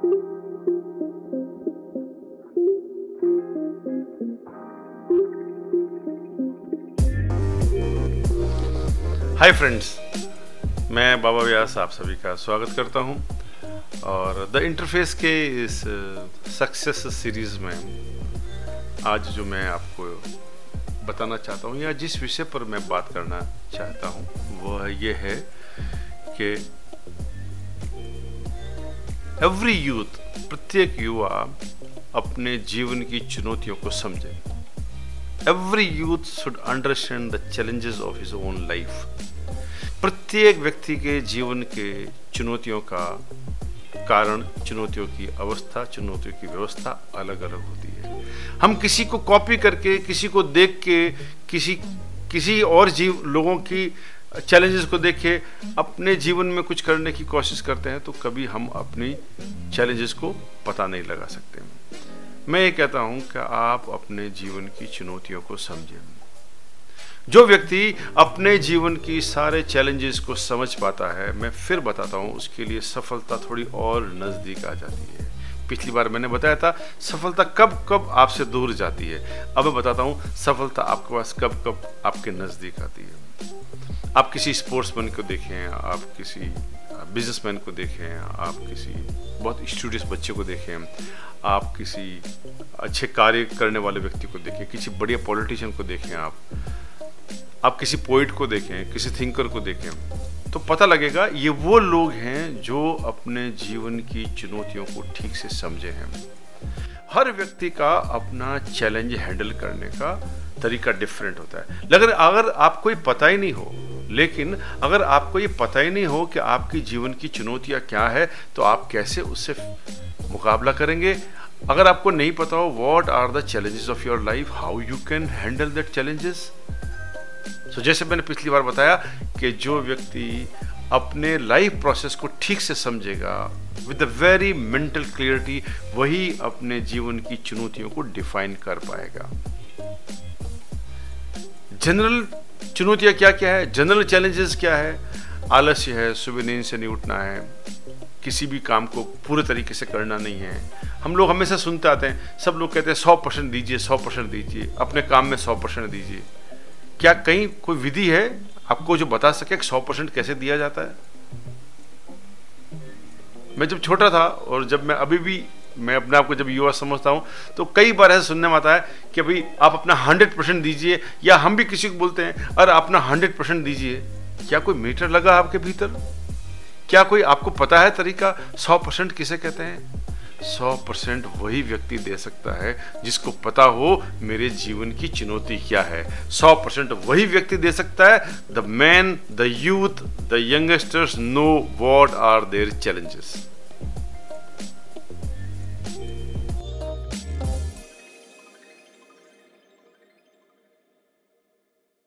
Hi friends मैं बाबा व्यास आप सभी का स्वागत करता हूँ और द इंटरफेस के इस सक्सेस सीरीज़ में आज जो मैं आपको बताना चाहता हूँ या जिस विषय पर मैं बात करना चाहता हूँ, वह ये है कि एवरी यूथ प्रत्येक युवा अपने जीवन की चुनौतियों को समझे। Every youth should understand the challenges of his own life प्रत्येक व्यक्ति के जीवन के चुनौतियों का कारण, चुनौतियों की अवस्था, चुनौतियों की व्यवस्था अलग अलग होती है। हम किसी को कॉपी करके, किसी को देख के, किसी किसी और जीव, लोगों की चैलेंजेस को देख के अपने जीवन में कुछ करने की कोशिश करते हैं तो कभी हम अपनी चैलेंजेस को पता नहीं लगा सकते मैं ये कहता हूँ कि आप अपने जीवन की चुनौतियों को समझें। जो व्यक्ति अपने जीवन की सारे चैलेंजेस को समझ पाता है, मैं फिर बताता हूँ, उसके लिए सफलता थोड़ी और नज़दीक आ जाती है। पिछली बार मैंने बताया था, सफलता कब कब आपसे दूर जाती है। अब मैं बताता हूँ, सफलता आपके पास कब कब आपके नज़दीक आती है। आप किसी स्पोर्ट्समैन को देखें, आप किसी बिजनेसमैन को देखें, आप किसी बहुत स्टूडियस बच्चे को देखें, आप किसी अच्छे कार्य करने वाले व्यक्ति को देखें, किसी बढ़िया पॉलिटिशियन को देखें आप आप किसी पोइट को देखें, किसी थिंकर को देखें तो पता लगेगा ये वो लोग हैं जो अपने जीवन की चुनौतियों को ठीक से समझे हैं। हर व्यक्ति का अपना चैलेंज हैंडल करने का तरीका डिफरेंट होता है। लेकिन अगर आपको पता ही नहीं हो लेकिन अगर आपको ये पता ही नहीं हो कि आपकी जीवन की चुनौतियाँ क्या है तो आप कैसे उससे मुकाबला करेंगे? अगर आपको नहीं पता हो what are the challenges of your life how you can handle that challenges so जैसे मैंने पिछली बार बताया कि जो व्यक्ति अपने लाइफ प्रोसेस को ठीक से समझेगा with a very mental clarity वही अपने जीवन की चुनौतियों को डिफाइन कर पाएगा। जनरल चुनौतियाँ क्या क्या है? जनरल चैलेंजेस क्या है? आलस्य है, सुबह नींद से नहीं उठना है, किसी भी काम को पूरे तरीके से करना नहीं है। हम लोग हमेशा सुनते आते हैं, सब लोग कहते हैं, सौ परसेंट दीजिए, सौ परसेंट दीजिए, अपने काम में सौ परसेंट दीजिए। क्या कहीं कोई विधि है आपको जो बता सके सौ परसेंट कैसे दिया जाता है? मैं जब छोटा था और जब मैं अभी भी मैं अपने आप को जब युवा समझता हूँ तो कई बार ऐसा सुनने में आता है कि भाई, आप अपना हंड्रेड परसेंट दीजिए, या हम भी किसी को बोलते हैं, अरे, अपना हंड्रेड परसेंट दीजिए। क्या कोई मीटर लगा आपके भीतर? क्या कोई आपको पता है तरीका? सौ परसेंट किसे कहते हैं? सौ परसेंट वही व्यक्ति दे सकता है जिसको पता हो मेरे जीवन की चुनौती क्या है। सौ परसेंट वही व्यक्ति दे सकता है, the man, the youth, the youngsters know what are their challenges.